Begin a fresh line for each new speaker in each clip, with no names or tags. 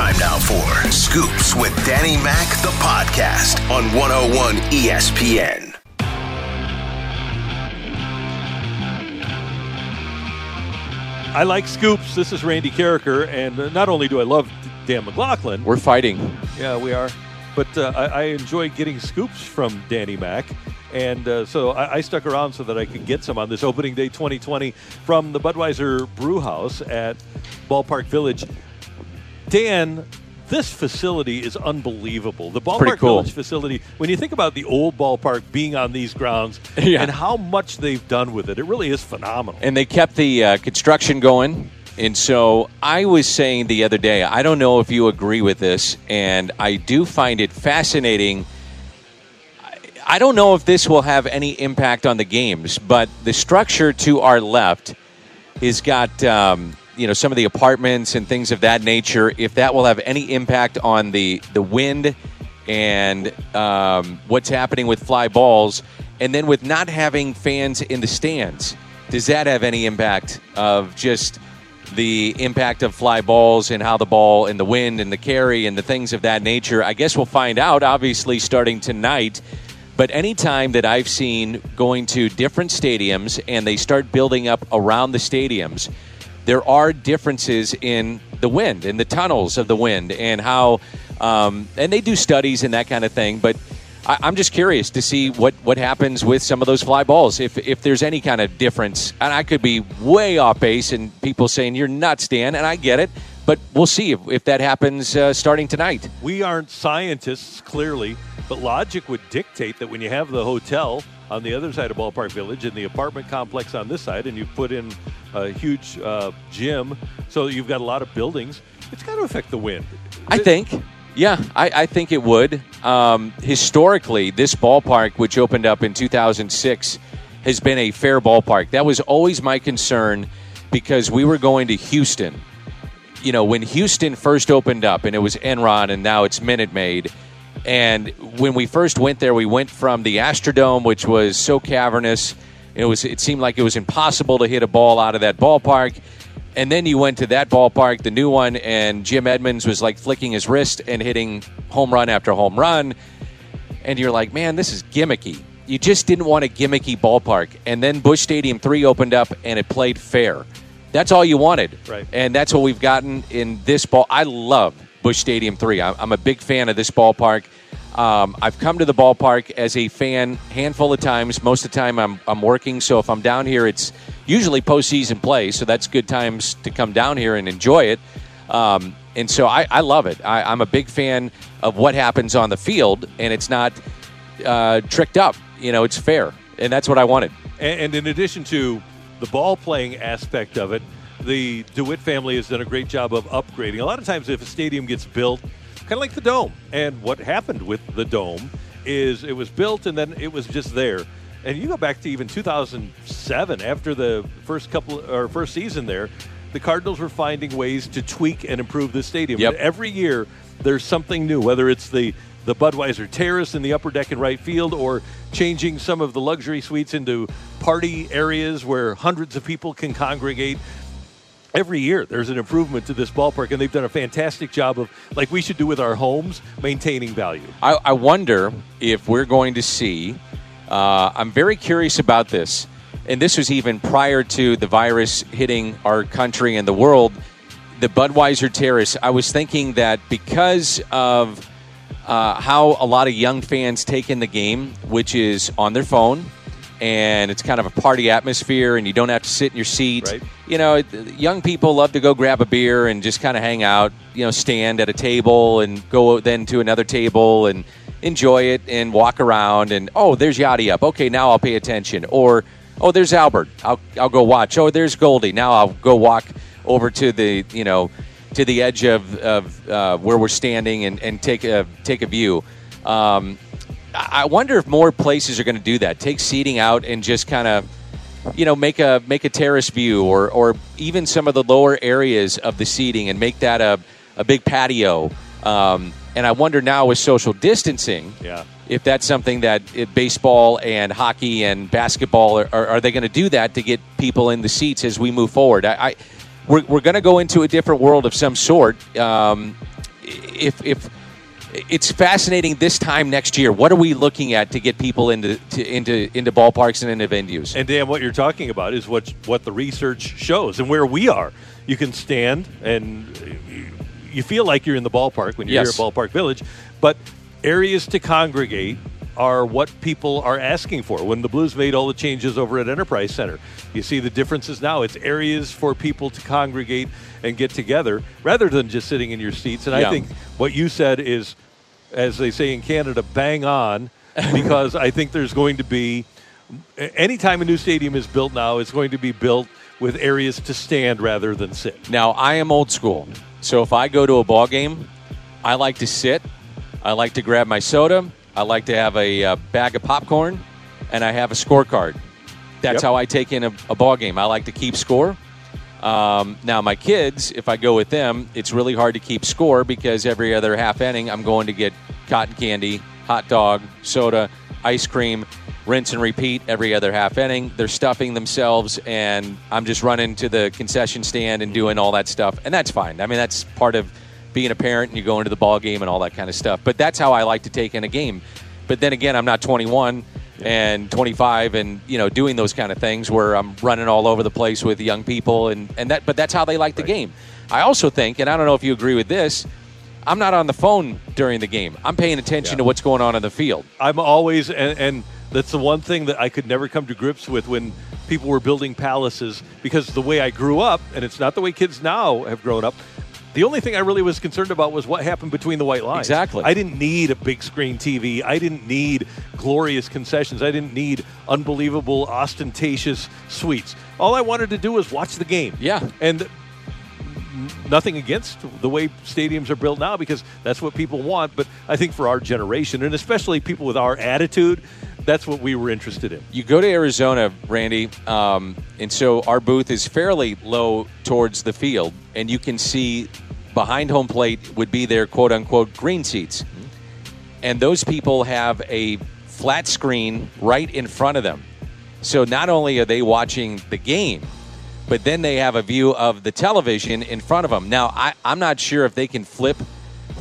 Time now for Scoops with Danny Mac, the podcast on 101 ESPN.
I like scoops. This is Randy Karraker, and not only do I love Dan McLaughlin,
We're fighting.
yeah, we are, but uh, I, I enjoy getting scoops from Danny Mac. And uh, so I, I stuck around so that I could get some on this opening day 2020 from the Budweiser Brew House at Ballpark Village. Dan, this facility is unbelievable. The Ballpark
cool.
Village facility, when you think about the old ballpark being on these grounds
Yeah.
and how much they've done with it, it really is phenomenal.
And they kept the uh, construction going. And so I was saying the other day, I don't know if you agree with this, and I do find it fascinating. I- don't know if this will have any impact on the games, but the structure to our left has got um, you know some of the apartments and things of that nature. If that will have any impact on the the wind and um, what's happening with fly balls, and then with not having fans in the stands, does that have any impact of just the impact of fly balls and how the ball and the wind and the carry and the things of that nature? I guess we'll find out. Obviously, starting tonight. But any time that I've seen going to different stadiums and they start building up around the stadiums, there are differences in the wind, in the tunnels of the wind, and how, um, and they do studies and that kind of thing. But I, I'm just curious to see what, what happens with some of those fly balls, if, if there's any kind of difference. And I could be way off base and people saying, you're nuts, Dan, and I get it. But we'll see if, if that happens uh, starting tonight.
We aren't scientists, clearly, but logic would dictate that when you have the hotel on the other side of Ballpark Village and the apartment complex on this side, and you put in a huge uh, gym, so you've got a lot of buildings, it's got to affect the wind.
I think. Yeah, I, I think it would. Um, historically, this ballpark, which opened up in 2006, has been a fair ballpark. That was always my concern because we were going to Houston. You know, when Houston first opened up, and it was Enron, and now it's Minute Maid. And when we first went there, we went from the Astrodome, which was so cavernous. It was. It seemed like it was impossible to hit a ball out of that ballpark. And then you went to that ballpark, the new one, and Jim Edmonds was like flicking his wrist and hitting home run after home run. And you're like, man, this is gimmicky. You just didn't want a gimmicky ballpark. And then Busch Stadium 3 opened up and it played fair. That's all you wanted.
Right.
And that's what we've gotten in this ball. I love Busch Stadium 3. I'm a big fan of this ballpark. Um, I've come to the ballpark as a fan handful of times. Most of the time, I'm, I'm working. So if I'm down here, it's usually postseason play. So that's good times to come down here and enjoy it. Um, and so I, I love it. I, I'm a big fan of what happens on the field, and it's not uh, tricked up. You know, it's fair. And that's what I wanted.
And, and in addition to the ball playing aspect of it, the DeWitt family has done a great job of upgrading. A lot of times, if a stadium gets built, kind of like the dome, and what happened with the dome is it was built and then it was just there. And you go back to even 2007, after the first couple or first season there, the Cardinals were finding ways to tweak and improve the stadium.
Yep.
Every year, there's something new, whether it's the the Budweiser Terrace in the upper deck in right field, or changing some of the luxury suites into party areas where hundreds of people can congregate. Every year, there's an improvement to this ballpark, and they've done a fantastic job of, like we should do with our homes, maintaining value.
I, I wonder if we're going to see. Uh, I'm very curious about this, and this was even prior to the virus hitting our country and the world. The Budweiser Terrace. I was thinking that because of uh, how a lot of young fans take in the game, which is on their phone, and it's kind of a party atmosphere, and you don't have to sit in your seat.
Right.
You know, young people love to go grab a beer and just kind of hang out. You know, stand at a table and go then to another table and enjoy it and walk around. And oh, there's Yadi up. Okay, now I'll pay attention. Or oh, there's Albert. I'll I'll go watch. Oh, there's Goldie. Now I'll go walk over to the you know to the edge of, of uh, where we're standing and, and take a take a view. Um, I wonder if more places are going to do that. Take seating out and just kind of, you know, make a make a terrace view, or or even some of the lower areas of the seating, and make that a a big patio. Um, and I wonder now with social distancing,
Yeah.
if that's something that if baseball and hockey and basketball are, are, are they going to do that to get people in the seats as we move forward? I, I we're, we're going to go into a different world of some sort. Um, if if it's fascinating this time next year. What are we looking at to get people into to, into into ballparks and into venues?
And Dan, what you're talking about is what what the research shows and where we are. You can stand and you feel like you're in the ballpark when you're
Yes.
here at Ballpark Village, but areas to congregate are what people are asking for. When the Blues made all the changes over at Enterprise Center, you see the differences now. It's areas for people to congregate and get together rather than just sitting in your seats. And
Yeah.
I think what you said is, as they say in Canada, bang on, because I think there's going to be anytime a new stadium is built now, it's going to be built with areas to stand rather than sit.
Now, I am old school. So if I go to a ball game, I like to sit. I like to grab my soda. I like to have a uh, bag of popcorn, and I have a scorecard. That's
Yep.
how I take in a, a ball game. I like to keep score. Um, now, my kids, if I go with them, it's really hard to keep score because every other half inning, I'm going to get cotton candy, hot dog, soda, ice cream, rinse and repeat every other half inning. They're stuffing themselves, and I'm just running to the concession stand and doing all that stuff, and that's fine. I mean, that's part of being a parent and you go into the ball game and all that kind of stuff. But that's how I like to take in a game. But then again, I'm not 21 and 25 and you know doing those kind of things where I'm running all over the place with young people and and that but that's how they like the game. I also think and I don't know if you agree with this, I'm not on the phone during the game. I'm paying attention
Yeah.
to what's going on in the field.
I'm always, and, and that's the one thing that I could never come to grips with when people were building palaces because the way I grew up, and it's not the way kids now have grown up. The only thing I really was concerned about was what happened between the white lines.
Exactly.
I didn't need a big screen TV. I didn't need glorious concessions. I didn't need unbelievable, ostentatious suites. All I wanted to do was watch the game.
Yeah.
And nothing against the way stadiums are built now because that's what people want. But I think for our generation, and especially people with our attitude, that's what we were interested in.
You go to Arizona, Randy, um, and so our booth is fairly low towards the field, and you can see behind home plate would be their quote unquote green seats. And those people have a flat screen right in front of them. So not only are they watching the game, but then they have a view of the television in front of them. Now, I, I'm not sure if they can flip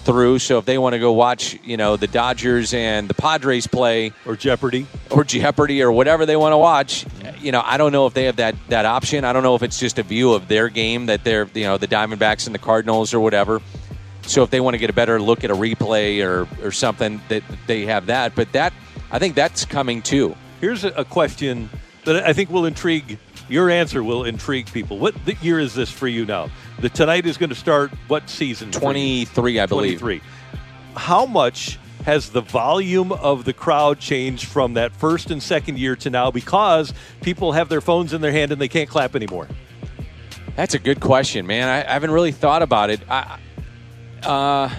through. So if they want to go watch, you know, the Dodgers and the Padres play,
Or Jeopardy.
or Jeopardy or whatever they want to watch. You know, I don't know if they have that that option. I don't know if it's just a view of their game that they're you know the Diamondbacks and the Cardinals or whatever. So if they want to get a better look at a replay or or something, that they have that. But that I think that's coming too.
Here's a, a question that I think will intrigue. Your answer will intrigue people. What year is this for you now? The tonight is going to start what season?
Twenty three, I believe.
23. How much has the volume of the crowd changed from that first and second year to now because people have their phones in their hand and they can't clap anymore?
That's a good question, man. I, I haven't really thought about it. I, uh,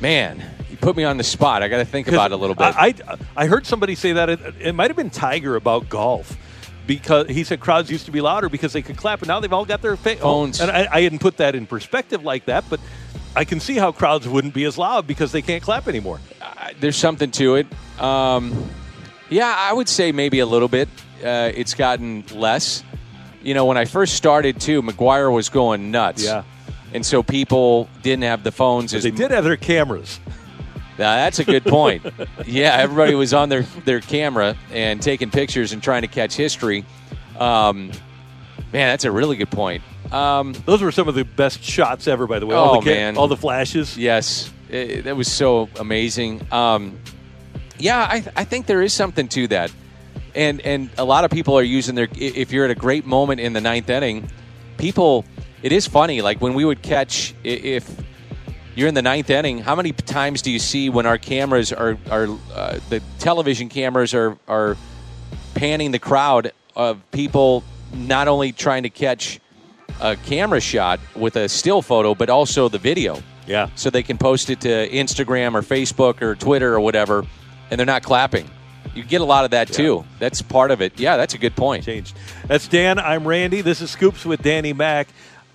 man, you put me on the spot. I got to think about it a little bit.
I, I, I heard somebody say that it, it might have been Tiger about golf because he said crowds used to be louder because they could clap, and now they've all got their fa-
Phones.
And I, I hadn't put that in perspective like that, but I can see how crowds wouldn't be as loud because they can't clap anymore.
I- there's something to it. Um, yeah, I would say maybe a little bit. Uh, it's gotten less. You know, when I first started too, McGwire was going nuts.
Yeah.
And so people didn't have the phones as
They did have their cameras.
Now, that's a good point. yeah, everybody was on their, their camera and taking pictures and trying to catch history. Um, man, that's a really good point. Um,
Those were some of the best shots ever, by the way.
Oh,
all the
man.
all the flashes.
Yes, it, that was so amazing. Um, yeah, I, I think there is something to that, and and a lot of people are using their. If you're at a great moment in the ninth inning, people. It is funny, like when we would catch if you're in the ninth inning. How many times do you see when our cameras are are uh, the television cameras are are panning the crowd of people not only trying to catch a camera shot with a still photo, but also the video
Yeah.
so they can post it to Instagram or Facebook or Twitter or whatever, and they're not clapping. You get a lot of that too. That's part of it. Yeah, that's a good point.
changed. That's Dan. I'm Randy. This is Scoops with Danny Mac.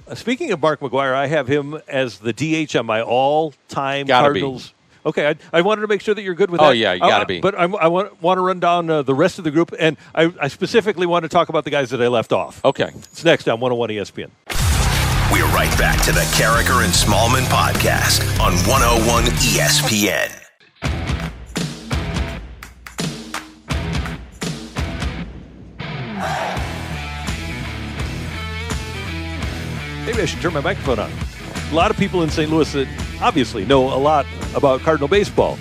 Uh, speaking of Mark McGwire, I have him as the DH on my all-time
Gotta be.
Cardinals. Okay, I, I wanted to make sure that you're good with that.
Oh, yeah, you gotta
I-
be.
But I, I want, want to run down uh, the rest of the group, and I, I specifically want to talk about the guys that I left off.
Okay.
It's next on 101 ESPN.
We're right back to the Karraker and Smallman podcast on 101 ESPN.
Maybe I should turn my microphone on. A lot of people in St. Louis that obviously know a lot about Cardinal baseball.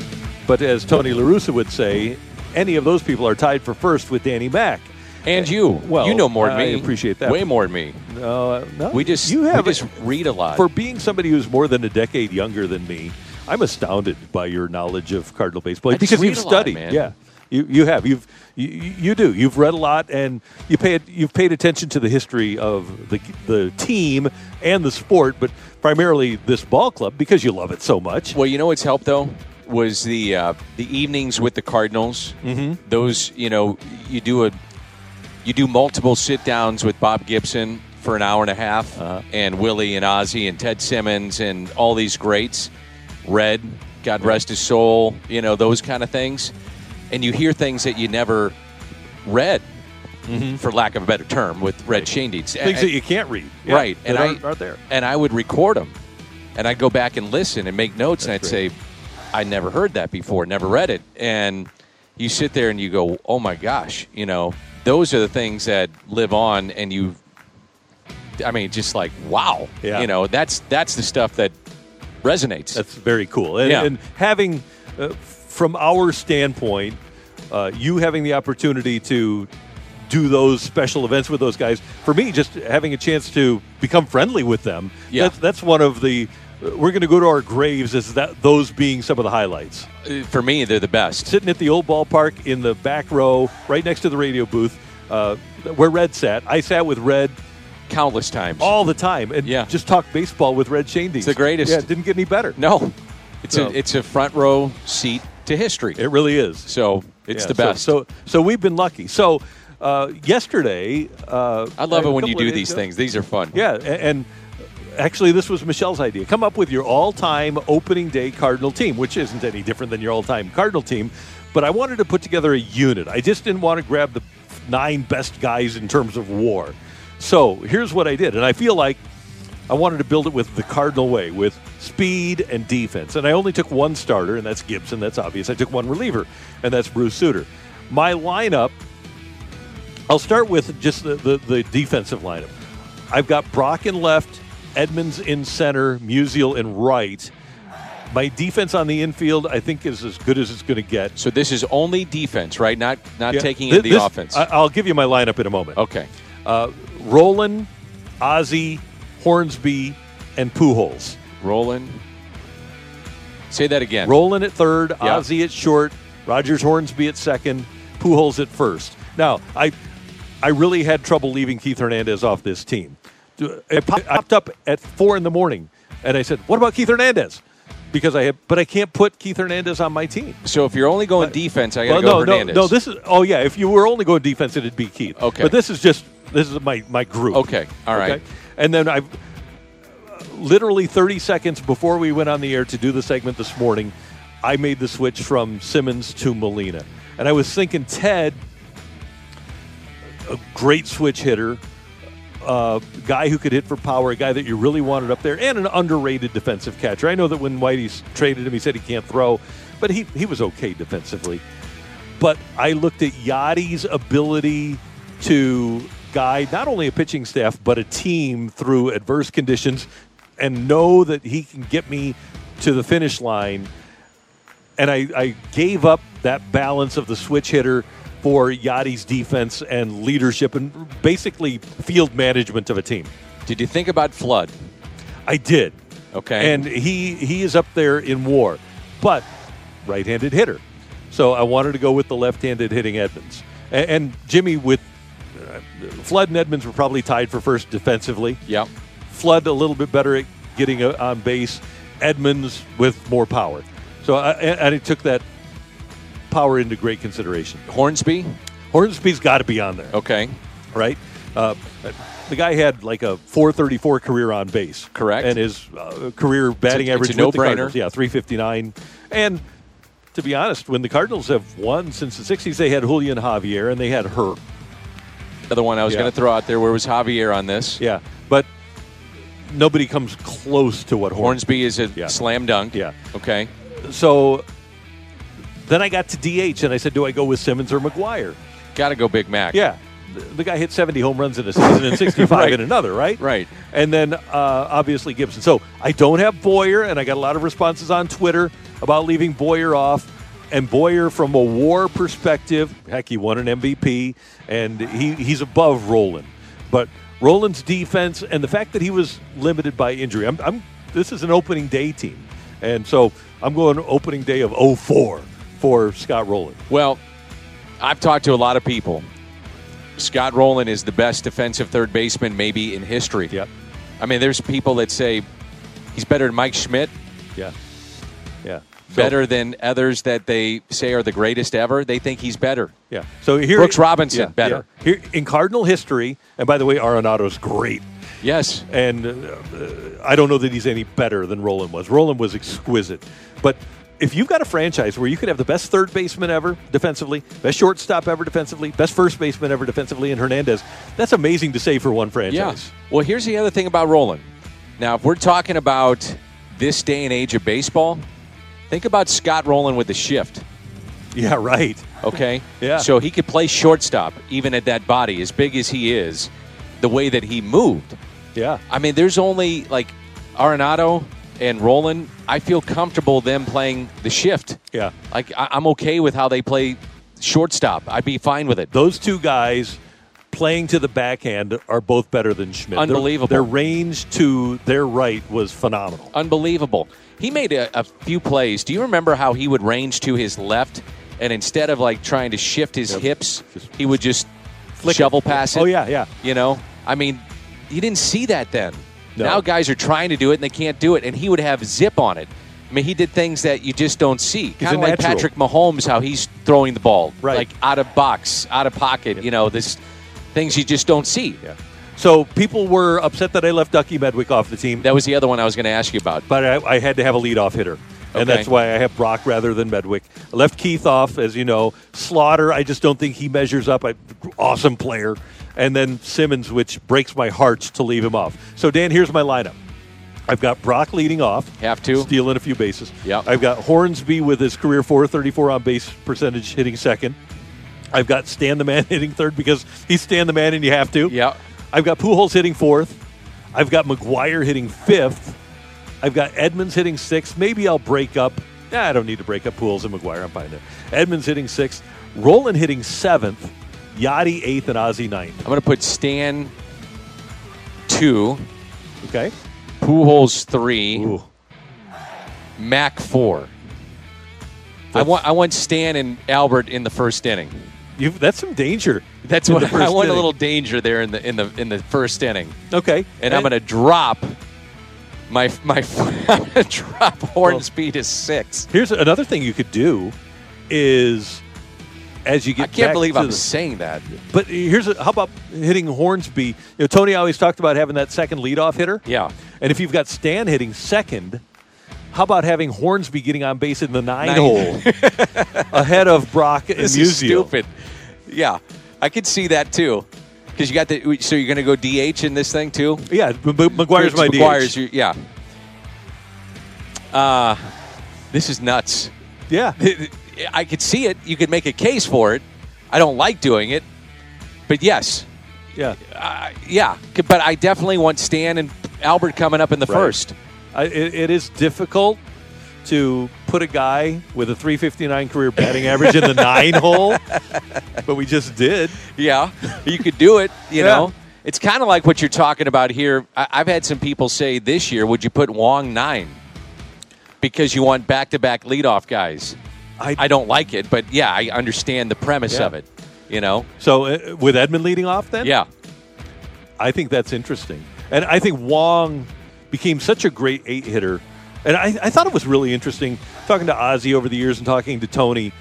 But as Tony LaRussa would say, any of those people are tied for first with Danny Mac.
And you,
Well,
you know more than me.
I appreciate that.
Way more than me.
Uh, no,
We just
you have
we just read a lot.
for being somebody who's more than a decade younger than me. I'm astounded by your knowledge of Cardinal baseball
I
because you've
lot,
studied.
man.
Yeah, you you have you've you, you do you've read a lot and you pay you've paid attention to the history of the the team and the sport, but primarily this ball club because you love it so much.
Well, you know what's helped though was the uh, the evenings with the Cardinals. Mm-hmm. Those, you know, you do a you do multiple sit downs with Bob Gibson for an hour and a half,
Uh-huh.
and Willie and Ozzie and Ted Simmons and all these greats. Red, God rest his soul. You know those kind of things, and you hear things that you never read, for lack of a better term, with Red Schoendienst.
Things that you can't read, Yeah,
right? And I
aren't there.
and I would record them, and I'd go back and listen and make notes, and I'd
That's
say, I never heard that before, never read it, and you sit there and you go, oh my gosh, you know, those are the things that live on, and you, I mean, just like wow,
Yeah.
you know, that's that's the stuff that resonates.
That's very cool. And,
Yeah.
and having, uh, from our standpoint, uh, you having the opportunity to do those special events with those guys, for me, just having a chance to become friendly with them,
Yeah.
that's, that's one of the. uh, We're going to go to our graves as that those being some of the highlights.
Uh, for me, they're the best.
Sitting at the old ballpark in the back row, right next to the radio booth, uh, where Red sat. I sat with Red
Countless times.
all the time and
Yeah.
just talked baseball with Red Schoendienst.
It's the greatest.
Yeah, it didn't get any better.
no, it's
No.
a it's a front row seat to history.
It really is.
so it's
Yeah,
the best.
So, so, we've been lucky. So uh, yesterday, uh,
I love it when you do these
ago-
things. These are fun.
Yeah, a- and, actually, this was Michelle's idea. Come up with your all-time opening day Cardinal team, which isn't any different than your all-time Cardinal team. But I wanted to put together a unit. I just didn't want to grab the nine best guys in terms of WAR. So here's what I did, and I feel like I wanted to build it with the Cardinal way, with speed and defense. And I only took one starter, and that's Gibson. That's obvious. I took one reliever, and that's Bruce Sutter. My lineup, I'll start with just the, the, the defensive lineup. I've got Brock in left, Edmonds in center, Musial in right. My defense on the infield, I think, is as good as it's going to get.
So this is only defense, right? Not not
Yeah,
taking in the
this-
offense.
I, I'll give you my lineup in a moment.
okay.
Uh, Rolen, Ozzie, Hornsby, and Pujols.
Rolen. Say that again.
Rolen at third,
Yeah.
Ozzie at short, Rogers Hornsby at second, Pujols at first. Now, I I really had trouble leaving Keith Hernandez off this team. It I popped up at four in the morning, and I said, "What about Keith Hernandez?" Because I have, but I can't put Keith Hernandez on my team.
So if you're only going defense, I got to
Well,
go
no, no,
Hernandez.
no. This is oh yeah. If you were only going defense, it'd be Keith.
Okay.
but this is just this is my my group.
Okay, all right.
And then I've literally 30 seconds before we went on the air to do the segment this morning, I made the switch from Simmons to Molina, and I was thinking Ted, a great switch hitter. Uh, guy who could hit for power, a guy that you really wanted up there, and an underrated defensive catcher. I know that when Whitey traded him, he said he can't throw, but he, he was okay defensively but I looked at Yadi's ability to guide not only a pitching staff but a team through adverse conditions and know that he can get me to the finish line. And I, I gave up that balance of the switch hitter for Yadi's defense and leadership and basically field management of a team.
Did you think about Flood?
I did.
Okay.
And he he is up there in war, but right-handed hitter. So I wanted to go with the left-handed hitting Edmonds. And, and Jimmy with uh, Flood and Edmonds were probably tied for first defensively.
Yep.
Flood a little bit better at getting uh, on base. Edmonds with more power. So I, and I took that power into great consideration.
Hornsby.
Hornsby's got to be on there
Okay.
right? Uh, the guy had like a 434 career on base,
Correct.
and his uh, career batting
It's a- it's
average
a
with the. Cardinals, yeah, 359. And to be honest, when the Cardinals have won since the 60s, they had Julian Javier and they had Herr.
Another one I was
Yeah.
going to throw out there. Where was Javier on this?
Yeah, but nobody comes close to what Horns.
Hornsby is a
Yeah.
slam dunk.
Yeah.
Okay.
So then I got to DH, and I said, do I go with Simmons or McGwire?
Got to go Big Mac.
Yeah. The, the guy hit 70 home runs in a season and 65
Right.
in another, right?
Right.
And then uh, obviously Gibson. So I don't have Boyer, and I got a lot of responses on Twitter about leaving Boyer off. And Boyer, from a WAR perspective, heck, he won an MVP, and he, he's above Rolen. But Rolen's defense and the fact that he was limited by injury, I'm, I'm this is an opening day team, and so I'm going opening day of 04 for Scott Rolen.
Well, I've talked to a lot of people. Scott Rolen is the best defensive third baseman maybe in history.
Yep.
I mean, there's people that say he's better than Mike Schmidt,
Yeah. Yeah.
Better than others that they say are the greatest ever. They think he's better.
Yeah. So here,
Brooks Robinson, better.
yeah. Here in Cardinal history, and by the way, Arenado's great,
Yes.
and uh, I don't know that he's any better than Rolen was. Rolen was exquisite, but if you've got a franchise where you could have the best third baseman ever defensively, best shortstop ever defensively, best first baseman ever defensively, and Hernandez, that's amazing to say for one
Yeah.
franchise.
Well, here's the other thing about Rolen. Now, if we're talking about this day and age of baseball, think about Scott Rolen with the shift.
Yeah. Right.
Okay.
Yeah.
So he could play shortstop even at that body, as big as he is, the way that he moved.
Yeah.
I mean, there's only like Arenado and Rolen. I feel comfortable them playing the shift.
Yeah.
Like I- I'm okay with how they play shortstop. I'd be fine with it.
those two guys playing to the backhand are both better than Schmidt. Their-
Unbelievable.
Their, range to their right was phenomenal.
Unbelievable. He made a, a few plays. Do you remember how he would range to his left, and instead of like trying to shift his
Yep.
hips, he would just
flick it.
shovel pass oh, it?
Oh yeah, yeah.
You know, I mean, you didn't see that then.
No.
Now guys are trying to do it and they can't do it, and he would have zip on it. I mean, he did things that you just don't see. Kind of like
natural.
Patrick Mahomes, how he's throwing the ball,
Right.
like out of box, out of pocket. You know, this things you just don't see.
Yeah. So people were upset that I left Ducky Medwick off the team,
That was the other one I was going to ask you about.
but I, I had to have a leadoff hitter. And that's why I have Brock rather than Medwick. I left Keith off, as you know. Slaughter, I just don't think he measures up. I, awesome player. And then Simmons, which breaks my heart to leave him off. So, Dan, here's my lineup. I've got Brock leading off.
Have to.
Stealing a few bases.
Yep.
I've got Hornsby with his career 434 on base percentage hitting second. I've got Stan the Man hitting third because he's Stan the Man and you have to.
Yeah.
I've got Pujols hitting fourth. I've got McGwire hitting fifth. I've got Edmonds hitting sixth. Maybe I'll break up. Yeah, I don't need to break up Pujols and McGwire. I'm fine there. Edmonds hitting sixth. Rolen hitting seventh. Yadi eighth and Ozzie ninth.
I'm going to put Stan two,
Okay.
Pujols three,
Ooh.
Mac four. I want I want Stan and Albert in the first inning.
You've, that's some danger.
That's what I want a little danger there in the in the in the first inning.
Okay.
And I'm going to drop my my I'm going to drop Hornsby to six.
Here's another thing you could do is as you get to the
I can't believe I'm
the-
saying that.
But here's a, how about hitting Hornsby? You know, Tony always talked about having that second leadoff hitter.
Yeah.
And if you've got Stan hitting second, how about having Hornsby getting on base in the nine,
Nine.
hole ahead of Brock and
This
Musial?
is stupid. Yeah, I could see that too. Because you got the so you're going to go DH in this thing too.
Yeah, McGwire's my
McGwire's
DH.
yeah. Uh, this is nuts.
Yeah.
I could see it. You could make a case for it. I don't like doing it, but yes,
Yeah.
uh, yeah. But I definitely want Stan and Albert coming up in the
Right.
first.
I, it, it is difficult to put a guy with a 359 career batting average in the nine hole, but we just did.
Yeah, you could do it. You
Yeah.
know, it's kind of like what you're talking about here. I- I've had some people say this year, would you put Wong nine because you want back-to-back leadoff guys?
I,
I don't like it, but yeah, I understand the premise
Yeah.
of it. You know,
so uh, with Edman leading off, then
yeah,
I think that's interesting. And I think Wong became such a great eight hitter. And I, I thought it was really interesting talking to Ozzie over the years and talking to Tony.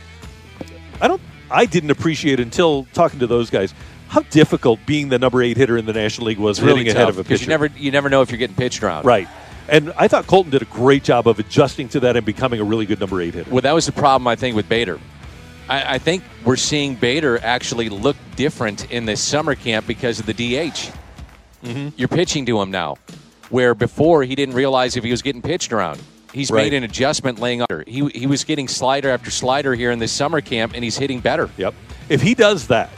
I don't I didn't appreciate until talking to those guys how difficult being the number eight hitter in the National League was
it's really
hitting ahead of a
because
pitcher.
you never you never know if you're getting pitched around.
right. And I thought Kolten did a great job of adjusting to that and becoming a really good number eight hitter.
Well, that was the problem I think with Bader. I, I think we're seeing Bader actually look different in this summer camp because of the DH.
Mm-hmm.
You're pitching to him now. Where before he didn't realize if he was getting pitched around. He's
Right.
made an adjustment laying under. He, he was getting slider after slider here in this summer camp, and he's hitting better.
Yep. If he does that,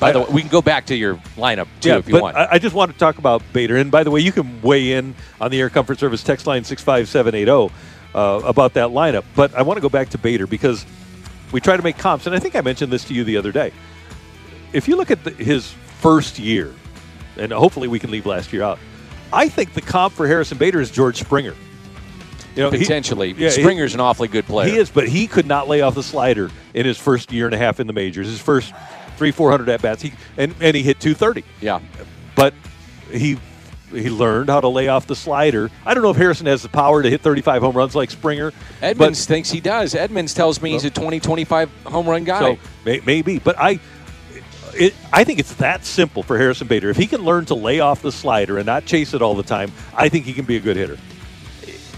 By the way, we can go back to your lineup too
yeah,
if you
but
want.
I, I just want to talk about Bader. And by the way, you can weigh in on the Air Comfort Service text line 65780 uh, about that lineup. But I want to go back to Bader because we try to make comps. And I think I mentioned this to you the other day. If you look at the, his first year, and hopefully we can leave last year out, I think the comp for Harrison Bader is George Springer. You know, he-
Potentially,
yeah, he-
Springer's an awfully good player.
He is, but he could not lay off the slider in his first year and a half in the majors. His first three, four hundred at bats, he and, and he hit two thirty.
Yeah,
But he he learned how to lay off the slider. I don't know if Harrison has the power to hit thirty five home runs like Springer.
Edmonds thinks he does. Edmonds tells me he's a 20, 25 home run guy.
so may, maybe, but I. It, I think it's that simple for Harrison Bader. If he can learn to lay off the slider and not chase it all the time, I think he can be a good hitter.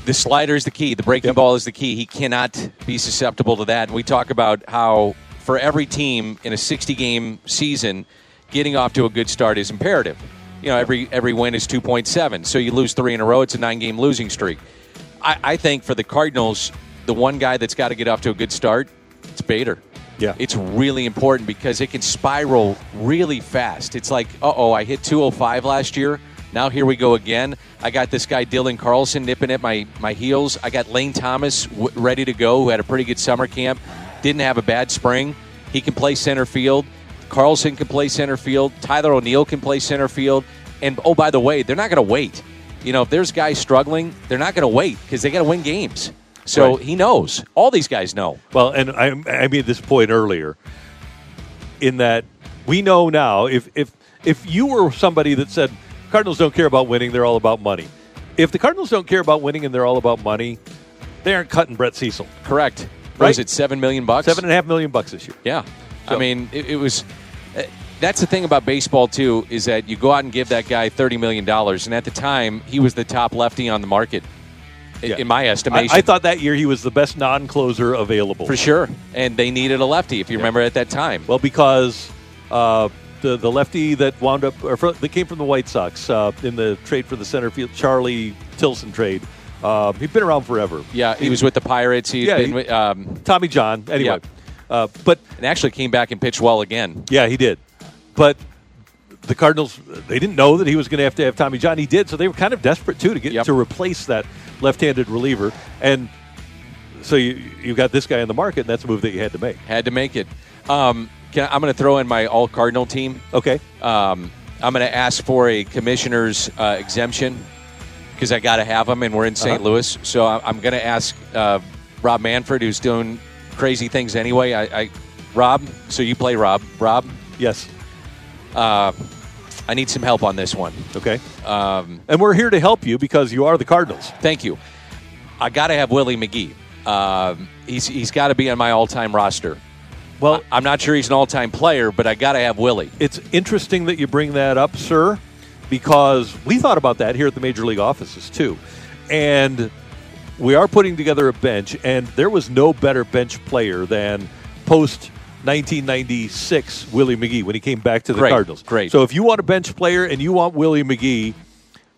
the slider is the key. The breaking
Yep.
ball is the key. He cannot be susceptible to that. And we talk about how for every team in a 60 game season, getting off to a good start is imperative. You know, every every win is 2.7. So you lose three in a row, it's a nine game losing streak. I, I think for the Cardinals, the one guy that's got to get off to a good start, it's Bader.
Yeah.
It's really important because it can spiral really fast. It's like, uh oh, I hit 205 last year. Now here we go again. I got this guy Dylan Carlson nipping at my, my heels. I got Lane Thomas w- ready to go, who had a pretty good summer camp. Didn't have a bad spring. He can play center field. Carlson can play center field. Tyler O'Neill can play center field. And oh, by the way, they're not going to wait. You know, if there's guys struggling, they're not going to wait because they got to win games. So
Right.
he knows. All these guys know.
Well, and I, I made this point earlier in that we know now if if if you were somebody that said Cardinals don't care about winning, they're all about money. If the Cardinals don't care about winning and they're all about money, they aren't cutting Brett Cecil.
Correct.
Right?
Was it seven million bucks?
Seven and a half million bucks this year.
Yeah. I mean, it, it was. uh, That's the thing about baseball too is that you go out and give that guy thirty million dollars, and at the time he was the top lefty on the market,
Yeah.
in my estimation.
I thought that year he was the best non-closer available.
for sure, and they needed a lefty. If you remember at that time,
Well, because uh, the the lefty that wound up or fr- that came from the White Sox uh, in the trade for the center field, Charlie Tilson trade. Uh, he'd been around forever.
yeah, he was with the Pirates. He'd
Yeah,
been
he-
with, um,
Tommy John. Anyway, uh, but
and actually came back and pitched well again.
yeah, he did. But the Cardinals, they didn't know that he was going to have to have Tommy John. He did, so they were kind of desperate too to get
Yep.
to replace that left-handed reliever. And so you you got this guy in the market, and that's a move that you had to make.
Had to make it. Um, can I, I'm going to throw in my all Cardinal team.
Okay.
Um, I'm going to ask for a commissioner's uh, exemption because I got to have them, and we're in saint
Uh-huh.
Louis. So I- I'm going to ask uh, Rob Manfred, who's doing crazy things anyway. I, I Rob, so you play Rob. Rob,
Yes.
uh, I need some help on this one.
Okay.
Um,
And we're here to help you because you are the Cardinals.
thank you. I got to have Willie McGee. Um, he's he's got to be on my all-time roster.
Well,
I'm not sure he's an all-time player, but I got to have Willie.
it's interesting that you bring that up, sir, because we thought about that here at the major league offices too. And we are putting together a bench, and there was no better bench player than post 1996 Willie McGee when he came back to the
Great,
Cardinals.
great.
So if you want a bench player and you want Willie McGee,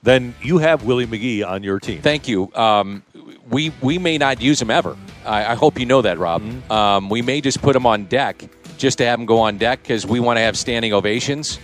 then you have Willie McGee on your team.
Thank you. Um, we we may not use him ever. I, I hope you know that, Rob.
Mm-hmm.
Um, we may just put him on deck just to have him go on deck because we want to have standing ovations,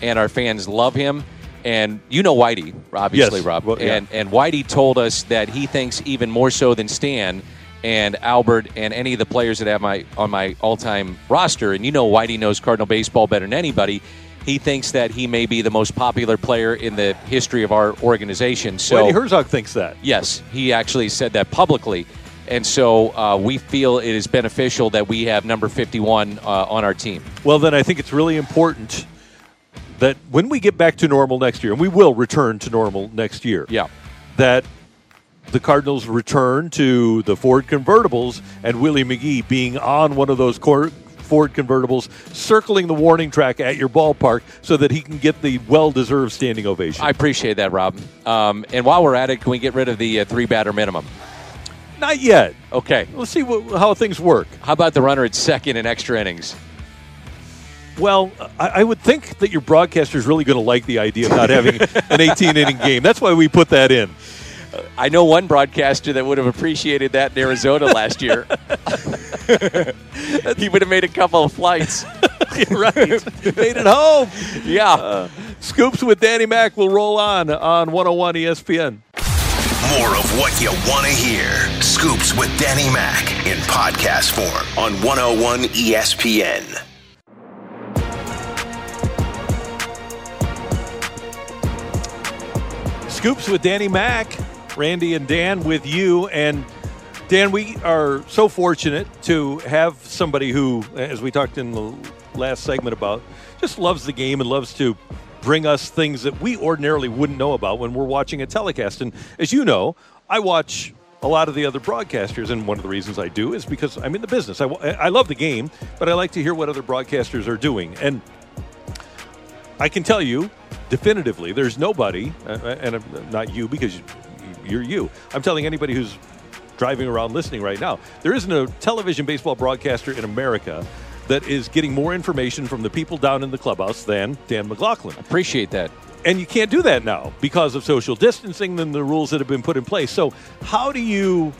and our fans love him. And you know Whitey, obviously,
Yes.
Rob.
Well, yeah.
And and Whitey told us that he thinks even more so than Stan and Albert and any of the players that have my on my all-time roster. And you know Whitey knows Cardinal baseball better than anybody. He thinks that he may be the most popular player in the history of our organization. So
Whitey Herzog thinks that.
Yes, he actually said that publicly. And so uh, we feel it is beneficial that we have number 51 uh, on our team.
Well, then I think it's really important that when we get back to normal next year, and we will return to normal next year,
Yeah.
that the Cardinals return to the Ford convertibles and Willie McGee being on one of those cor- Ford convertibles, circling the warning track at your ballpark so that he can get the well deserved standing ovation.
I appreciate that, Rob. Um, and while we're at it, can we get rid of the uh, three batter minimum?
Not yet.
Okay.
Let's see what, how things work.
How about the runner at second in extra innings?
Well, I, I would think that your broadcaster is really going to like the idea of not having an 18 inning game. That's why we put that in.
I know one broadcaster that would have appreciated that in Arizona last year. he would have made a couple of flights.
right. Made it home.
Yeah.
Uh, Scoops with Danny Mac will roll on on 101 ESPN.
More of what you want to hear. Scoops with Danny Mac in podcast form on 101 ESPN.
Scoops with Danny Mac, Randy and Dan with you. And Dan, we are so fortunate to have somebody who, as we talked in the last segment about, just loves the game and loves to bring us things that we ordinarily wouldn't know about when we're watching a telecast. And as you know, I watch a lot of the other broadcasters, and one of the reasons I do is because I'm in the business. I, I love the game, but I like to hear what other broadcasters are doing. And I can tell you definitively, there's nobody, uh, and not you because you're you. I'm telling anybody who's driving around listening right now, there isn't a television baseball broadcaster in America that is getting more information from the people down in the clubhouse than Dan McLaughlin.
Appreciate that.
And you can't do that now because of social distancing and the rules that have been put in place. So, how do you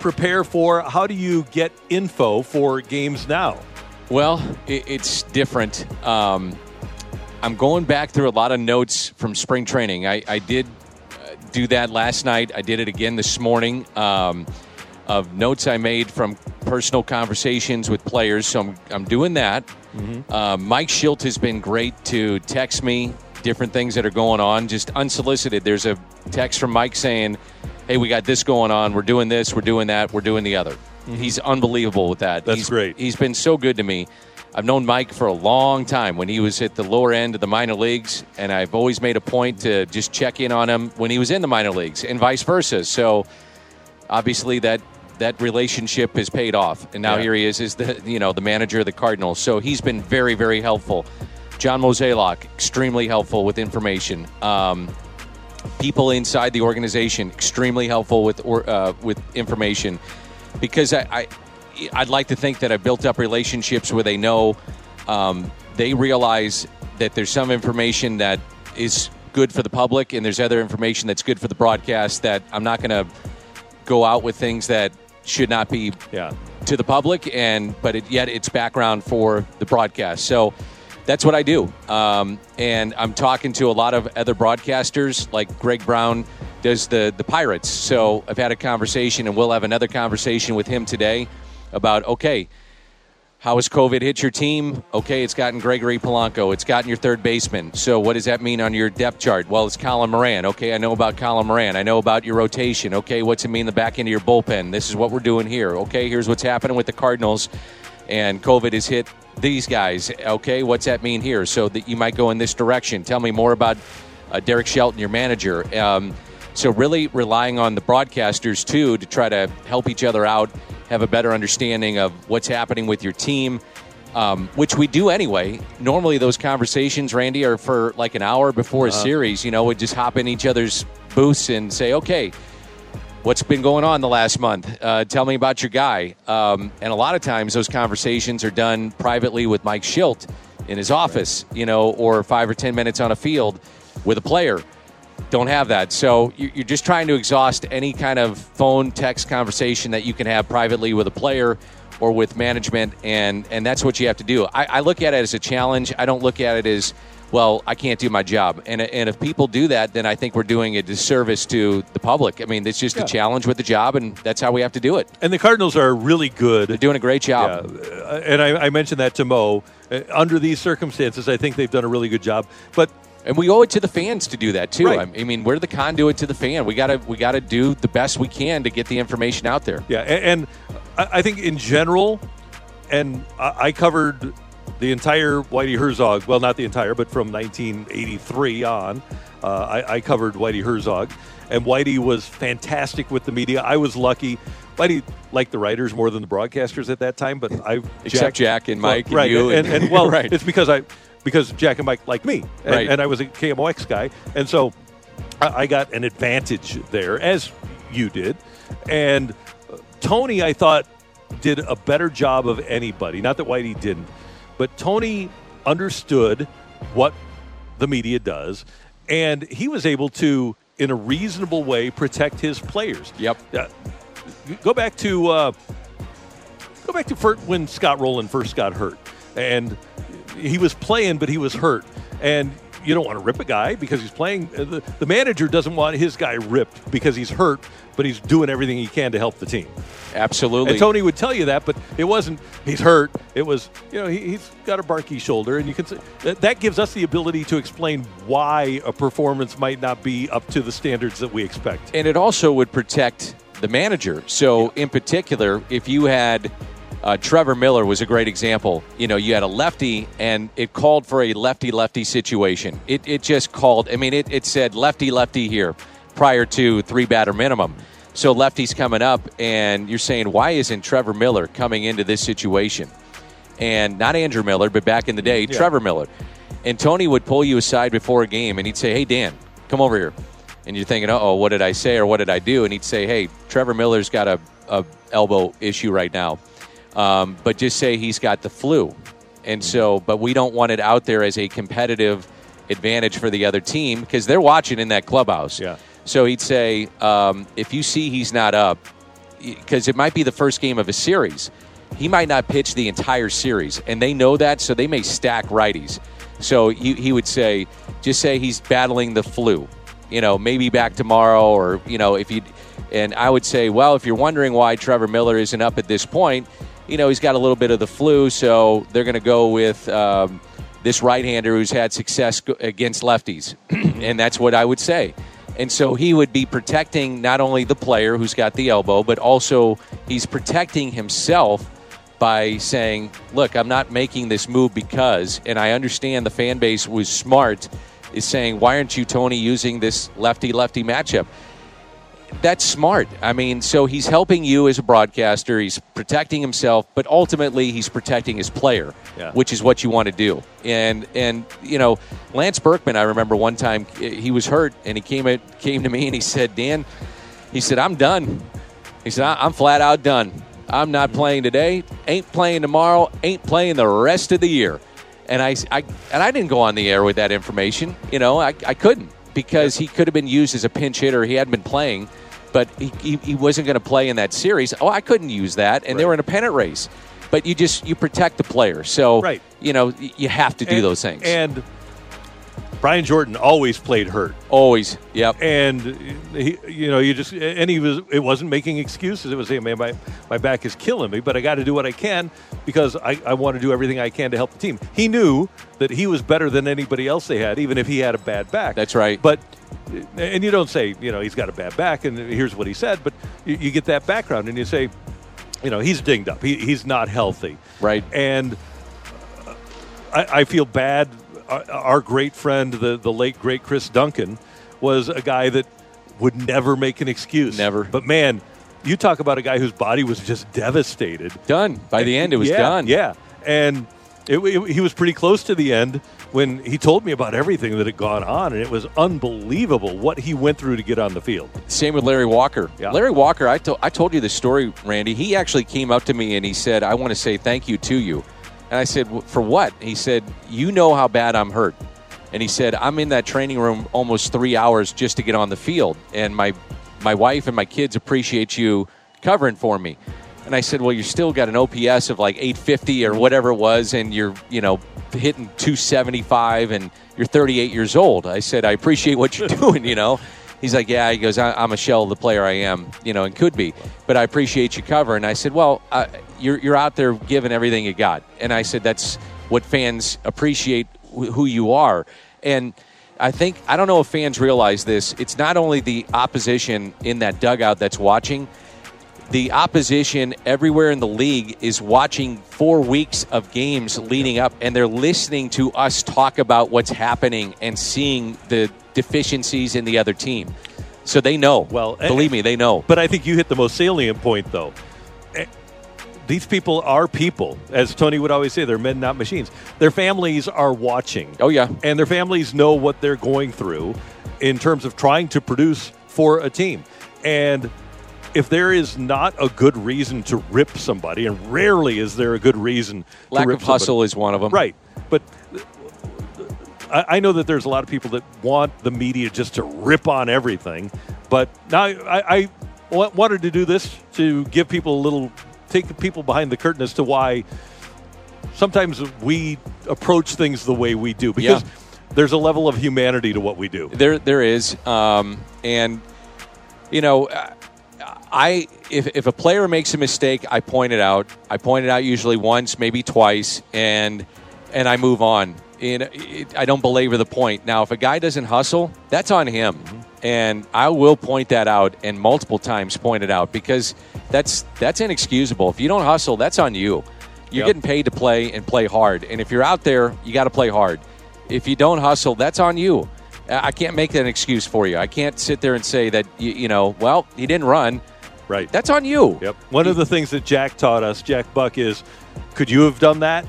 prepare for, how do you get info for games now?
Well, it's different. Um, I'm going back through a lot of notes from spring training. I, I did do that last night. I did it again this morning. Um, of notes I made from personal conversations with players. So I'm, I'm doing that. Mm-hmm. Uh, Mike Shildt has been great to text me different things that are going on, just unsolicited. There's a text from Mike saying, Hey, we got this going on. We're doing this, we're doing that, we're doing the other. Mm-hmm. He's unbelievable with that.
That's
he's,
great.
He's been so good to me. I've known Mike for a long time when he was at the lower end of the minor leagues, and I've always made a point to just check in on him when he was in the minor leagues and vice versa. So obviously that that relationship has paid off, and now yeah. here he is, is the you know the manager of the Cardinals. So he's been very very helpful. John Mozeliak, extremely helpful with information. Um, people inside the organization, extremely helpful with or, uh, with information, because I, I I'd like to think that I've built up relationships where they know um, they realize that there's some information that is good for the public, and there's other information that's good for the broadcast. That I'm not going to go out with things that should not be
yeah.
to the public, and but it, yet it's background for the broadcast. So that's what I do. Um, and I'm talking to a lot of other broadcasters, like Greg Brown does the the Pirates. So I've had a conversation, and we'll have another conversation with him today about okay, how has COVID hit your team? Okay, it's gotten Gregory Polanco. It's gotten your third baseman. So what does that mean on your depth chart? Well, it's Colin Moran. Okay, I know about Colin Moran. I know about your rotation. Okay, what's it mean the back end of your bullpen? This is what we're doing here. Okay, here's what's happening with the Cardinals, and COVID has hit these guys. Okay, what's that mean here? So that you might go in this direction. Tell me more about uh, Derek Shelton, your manager. Um, so really relying on the broadcasters too to try to help each other out have a better understanding of what's happening with your team, um, which we do anyway. Normally, those conversations, Randy, are for like an hour before a uh-huh. series. You know, we just hop in each other's booths and say, okay, what's been going on the last month? Uh, tell me about your guy. Um, and a lot of times, those conversations are done privately with Mike Shildt in his office, you know, or five or 10 minutes on a field with a player don't have that. So you're just trying to exhaust any kind of phone text conversation that you can have privately with a player or with management, and and that's what you have to do. I, I look at it as a challenge. I don't look at it as well, I can't do my job. And, and if people do that, then I think we're doing a disservice to the public. I mean, it's just yeah. a challenge with the job, and that's how we have to do it.
And the Cardinals are really good.
They're doing a great job.
Yeah. And I, I mentioned that to Mo. Uh, under these circumstances, I think they've done a really good job. But
and we owe it to the fans to do that too.
Right.
I mean, we're the conduit to the fan. We gotta we gotta do the best we can to get the information out there.
Yeah, and, I think in general, and I covered the entire Whitey Herzog. Well, not the entire, but from 1983 on, uh, I, I covered Whitey Herzog, and Whitey was fantastic with the media. I was lucky. Whitey liked the writers more than the broadcasters at that time, but I
except Jack, Jack and Mike
well,
and
right,
you
and, and, and well,
right.
it's because I because Jack and Mike like me, and,
right.
and I was a KMOX guy, and so I, I got an advantage there, as you did, and uh, Tony, I thought, did a better job of anybody. Not that Whitey didn't, but Tony understood what the media does, and he was able to, in a reasonable way, protect his players.
Yep.
Uh, go back to uh, go back to when Scott Rolen first got hurt, and he was playing, but he was hurt, and you don't want to rip a guy because he's playing. uh, The, the manager doesn't want his guy ripped because he's hurt, but he's doing everything he can to help the team.
Absolutely.
And Tony would tell you that, but it wasn't. He's hurt. It was, you know, he, he's got a barky shoulder, and you can say that, that gives us the ability to explain why a performance might not be up to the standards that we expect.
and it also would protect the manager. So, in particular, if you had uh, Trevor Miller was a great example. You know, you had a lefty, and it called for a lefty lefty situation. It, it just called. I mean, it, it said lefty lefty here prior to three batter minimum. So lefty's coming up, and you're saying, why isn't Trevor Miller coming into this situation? And not Andrew Miller, but back in the day, Trevor Miller. And Tony would pull you aside before a game, and he'd say, "Hey Dan, come over here." And you're thinking, "Oh, what did I say or what did I do?" And he'd say, "Hey, Trevor Miller's got a, a elbow issue right now, um, but just say he's got the flu." And so, but we don't want it out there as a competitive advantage for the other team because they're watching in that clubhouse.
Yeah.
So he'd say, um, if you see he's not up, because it might be the first game of a series, he might not pitch the entire series, and they know that, so they may stack righties. So he, he would say, just say he's battling the flu, you know, maybe back tomorrow, or you know, if you. And I would say, well, if you're wondering why Trevor Miller isn't up at this point, you know, he's got a little bit of the flu, so they're going to go with. Um, this right-hander who's had success against lefties, and that's what I would say. And so he would be protecting not only the player who's got the elbow, but also he's protecting himself by saying, "Look, I'm not making this move because." And I understand the fan base was smart, is saying, "Why aren't you Tony using this lefty-lefty matchup?" That's smart. I mean, so he's helping you as a broadcaster. He's protecting himself, but ultimately he's protecting his player,
Yeah.
which is what you want to do. And and you know, Lance Berkman, I remember one time eh, he was hurt, and he came at, came to me and he said, "Dan," he said, "I'm done." He said, "I- "I'm flat out done. I'm not mm-hmm. playing today. Ain't playing tomorrow. Ain't playing the rest of the year." And I, I and I didn't go on the air with that information. You know, I, I couldn't because he could have been used as a pinch hitter. He hadn't been playing, but he, he, he wasn't going to play in that series. Oh, I couldn't use that, and they were in a pennant race. But you just you protect the player, so
Right.
you know you have to do
And-
those things.
And Brian Jordan always played hurt.
Always, yep.
and he, you know, you just and he was. It wasn't making excuses. It was saying, "Man, my my back is killing me, but I got to do what I can because I, I want to do everything I can to help the team." He knew that he was better than anybody else they had, even if he had a bad back.
That's right.
But and you don't say, you know, he's got a bad back, and here's what he said, but you, you get that background, and you say, you know, he's dinged up. He, he's not healthy.
Right.
And I, I feel bad. Our, our great friend, the, the late great Chris Duncan, was a guy that would never make an excuse.
Never.
But man, you talk about a guy whose body was just devastated.
Done by the end. It was
yeah,
done.
Yeah, and it, it- he was pretty close to the end when he told me about everything that had gone on, and it was unbelievable what he went through to get on the field.
Same with Larry Walker.
Yeah.
Larry Walker, I, to- I told you the story, Randy. He actually came up to me and he said, I want to say thank you to you. And I said, For what? He said, You know how bad I'm hurt. And he said, I'm in that training room almost three hours just to get on the field. And my, my wife and my kids appreciate you covering for me. And I said, Well, you still got an OPS of like 850 or whatever it was, and you're, you know, hitting 275 and you're 38 years old. I said, I appreciate what you're doing, you know. He's like, Yeah, he goes, I- I'm a shell of the player I am, you know, and could be. But I appreciate you covering. I said, Well, uh, you're, you're out there giving everything you got. And I said, That's what fans appreciate wh- who you are. And I think, I don't know if fans realize this. It's not only the opposition in that dugout that's watching, the opposition everywhere in the league is watching four weeks of games leading up and they're listening to us talk about what's happening and seeing the deficiencies in the other team. So they know.
Well,
believe me, they know.
But I think you hit the most salient point, though. These people are people, as Tony would always say. They're men, not machines. Their families are watching.
Oh, yeah.
and their families know what they're going through in terms of trying to produce for a team. And if there is not a good reason to rip somebody, and rarely is there a good reason,
Lack
to rip
of hustle
somebody,
is one of them.
right? but I, I know that there's a lot of people that want the media just to rip on everything. But now I, I wanted to do this to give people a little, take people behind the curtain as to why sometimes we approach things the way we do because
Yeah.
there's a level of humanity to what we do.
There, there is, um, and you know, I if if a player makes a mistake, I point it out. I point it out usually once, maybe twice, and and I move on. And it, I don't belabor the point. Now, if a guy doesn't hustle, that's on him, and I will point that out and multiple times point it out because that's that's inexcusable. If you don't hustle, that's on you. You're
Yep.
getting paid to play and play hard, and if you're out there, you got to play hard. If you don't hustle, that's on you. I can't make that an excuse for you. I can't sit there and say that you, you know, well, he didn't run.
Right.
That's on you.
Yep. One of the things that Jack taught us, Jack Buck, is could you have done that?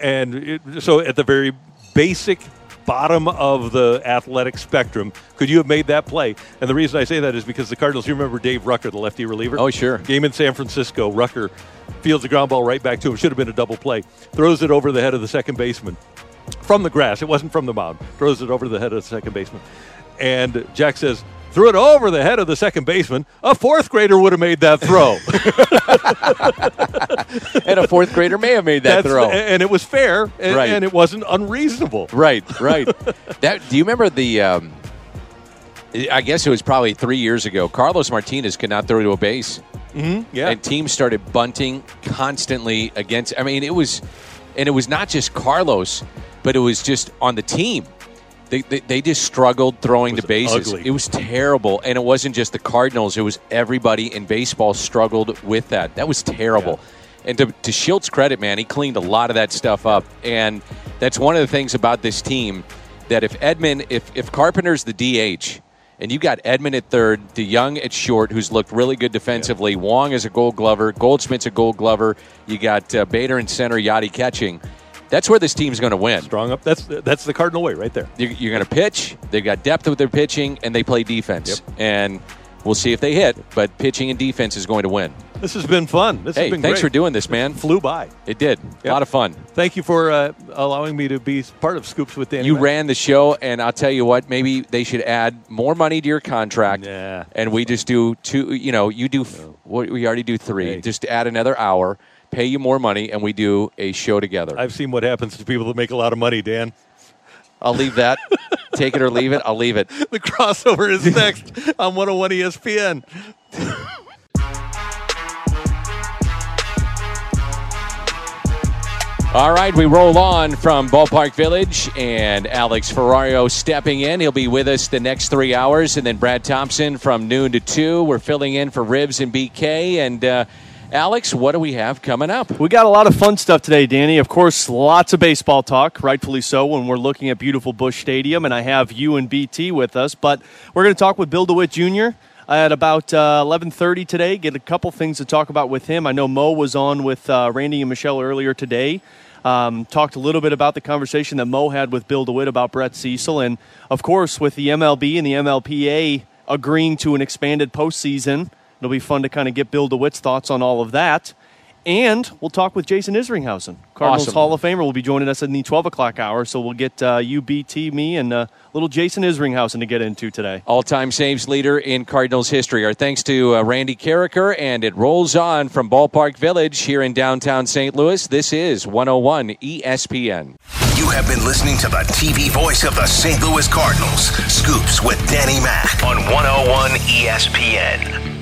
And it, so at the very basic bottom of the athletic spectrum, could you have made that play? And the reason I say that is because the Cardinals, you remember Dave Rucker, the lefty reliever?
Oh, sure.
Game in San Francisco, Rucker fields a ground ball right back to him. Should have been a double play. Throws it over the head of the second baseman from the grass. It wasn't from the mound. Throws it over the head of the second baseman. And Jack says, threw it over the head of the second baseman. A fourth grader would have made that throw.
And a fourth grader may have made that
That's-
throw.
And it was fair, and,
Right.
and it wasn't unreasonable.
Right, right. that do you remember the? Um, I guess it was probably three years ago. Carlos Martinez could not throw to a base,
Yeah.
and teams started bunting constantly against. I mean, it was, and it was not just Carlos, but it was just on the team. They, they, they just struggled throwing
the
bases.
ugly.
It was terrible, and it wasn't just the Cardinals. It was everybody in baseball struggled with that. That was terrible. And to, to Shildt's credit, man, he cleaned a lot of that stuff up. And that's one of the things about this team that if Edman, if, if Carpenter's the DH, and you got Edman at third, DeJong at short, who's looked really good defensively. Wong is a Gold Glover. Goldschmidt's a Gold Glover. You got uh, Bader in center, Yadi catching. That's where this team's going to win.
Strong up. That's that's the Cardinal way right there.
You're, you're going to pitch. They've got depth with their pitching, and they play defense. And we'll see if they hit. But pitching and defense is going to win.
This has been fun. This
Hey,
has been
thanks
great.
for doing this, man.
Flew by.
It did. A lot of fun.
Thank you for uh, allowing me to be part of Scoops with Danny.
You ran the show, and I'll tell you what. Maybe they should add more money to your contract.
Nah.
And we just do two. You know, you do. f what we already do three.
Hey.
Just add another hour, pay you more money, and we do a show together.
I've seen what happens to people that make a lot of money, Dan.
I'll leave that. Take it or leave it. I'll leave it.
The crossover is next on 101 ESPN.
All right, we roll on from Ballpark Village, and Alex Ferrario stepping in. He'll be with us the next three hours, and then Brad Thompson from noon to two. We're filling in for Ribs and BK. And uh, Alex, what do we have coming up?
We got a lot of fun stuff today, Danny. Of course, lots of baseball talk, rightfully so, when we're looking at beautiful Busch Stadium, and I have you and BT with us. But we're going to talk with Bill DeWitt Jr. at about uh, 11:30 today. Get a couple things to talk about with him. I know Mo was on with uh, Randy and Michelle earlier today. Um, talked a little bit about the conversation that Mo had with Bill DeWitt about Brett Cecil, and of course, with the MLB and the MLPA agreeing to an expanded postseason, it'll be fun to kind of get Bill DeWitt's thoughts on all of that. And we'll talk with Jason Isringhausen, Cardinals
Awesome.
Hall of Famer, will be joining us in the 12 o'clock hour. So we'll get uh, you, BT, me, and uh, little Jason Isringhausen to get into today.
All time saves leader in Cardinals history. Our thanks to uh, Randy Karraker, and it rolls on from Ballpark Village here in downtown St. Louis. This is 101 ESPN.
You have been listening to the TV voice of the St. Louis Cardinals. Scoops with Danny Mac on 101 ESPN.